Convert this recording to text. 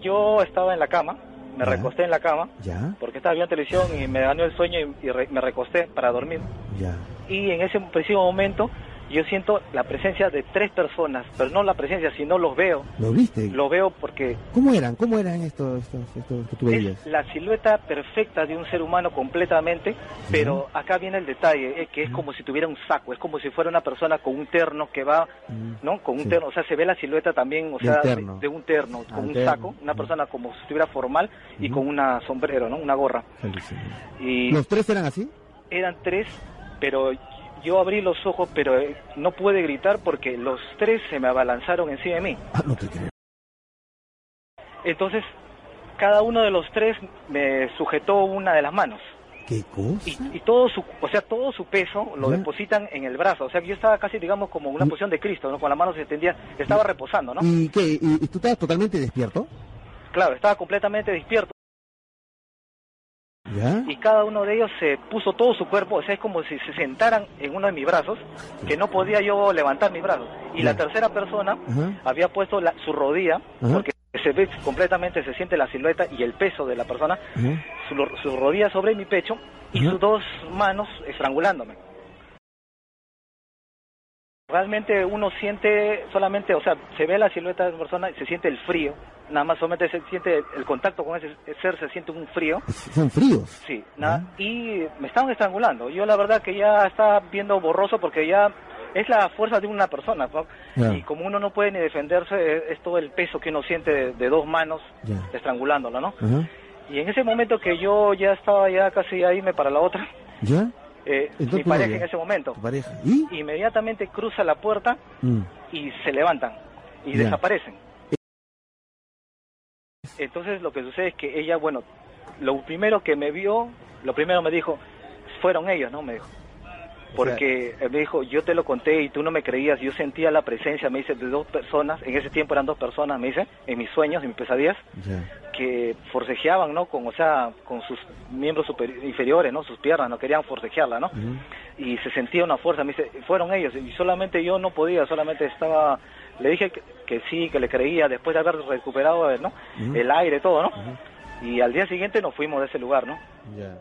yo estaba en la cama, me Ya. recosté en la cama, Ya, porque estaba viendo televisión y me ganó el sueño y, y re- me recosté para dormir. ya. Y en ese preciso momento yo siento la presencia de tres personas, pero no la presencia, sino los veo. ¿Lo viste? Lo veo porque ¿Cómo eran? ¿Cómo eran estos, estos, estos que tú veías? es la silueta perfecta de un ser humano completamente, pero acá viene el detalle, eh, que es como si tuviera un saco, es como si fuera una persona con un terno que va, Mm. ¿no? Con un Sí. terno, o sea, se ve la silueta también, o sea, de, un terno, Ah, con un terno. saco, una persona como si estuviera formal y con una sombrero, ¿no? Una gorra. Y ¿Los tres eran así? eran tres, pero yo abrí los ojos, pero eh, no pude gritar porque los tres se me abalanzaron encima de mí. Ah, no te creo. Entonces, cada uno de los tres me sujetó una de las manos. ¿Qué cosa? Y, y todo su, o sea, todo su peso lo Ya. depositan en el brazo. O sea, yo estaba casi, digamos, como en una Mm. posición de Cristo, ¿no? Con las manos extendidas. Estaba reposando, ¿no? ¿Y qué? ¿Y, y tú estabas totalmente despierto? Claro, estaba completamente despierto. ¿Ya? Y cada uno de ellos se puso todo su cuerpo, o sea, es como si se sentaran en uno de mis brazos, que no podía yo levantar mis brazos. Y la tercera persona Ajá. había puesto la- su rodilla, Ajá. porque se ve completamente, se siente la silueta y el peso de la persona, su, su rodilla sobre mi pecho y sus dos manos estrangulándome. Realmente uno siente solamente, o sea, se ve la silueta de la persona y se siente el frío, nada más solamente se siente el contacto con ese ser, se siente un frío, Son fríos. sí, nada, y me estaban estrangulando. Yo la verdad que ya estaba viendo borroso porque ya es la fuerza de una persona, ¿no? Y como uno no puede ni defenderse, es todo el peso que uno siente de, de dos manos estrangulándolo, ¿no? Y en ese momento que yo ya estaba ya casi a irme para la otra, ¿Ya? Eh, mi pareja en ese momento. ¿Y? inmediatamente cruza la puerta Mm. y se levantan y Ya. desaparecen. Entonces lo que sucede es que ella, bueno, lo primero que me vio, lo primero me dijo, fueron ellos, ¿no? Me dijo. Porque eh, me dijo, yo te lo conté y tú no me creías, yo sentía la presencia, me dice, de dos personas, en ese tiempo eran dos personas, me dice, en mis sueños, en mis pesadillas, que forcejeaban, ¿no? Con, o sea, con sus miembros superi- inferiores, ¿no? Sus piernas, no querían forcejearla, ¿no? Y se sentía una fuerza, me dice, fueron ellos, y solamente yo no podía, solamente estaba, le dije que, que sí, que le creía, después de haber recuperado, ¿no? Ujú. El aire, todo, ¿no? Y al día siguiente nos fuimos de ese lugar, ¿no? Ya.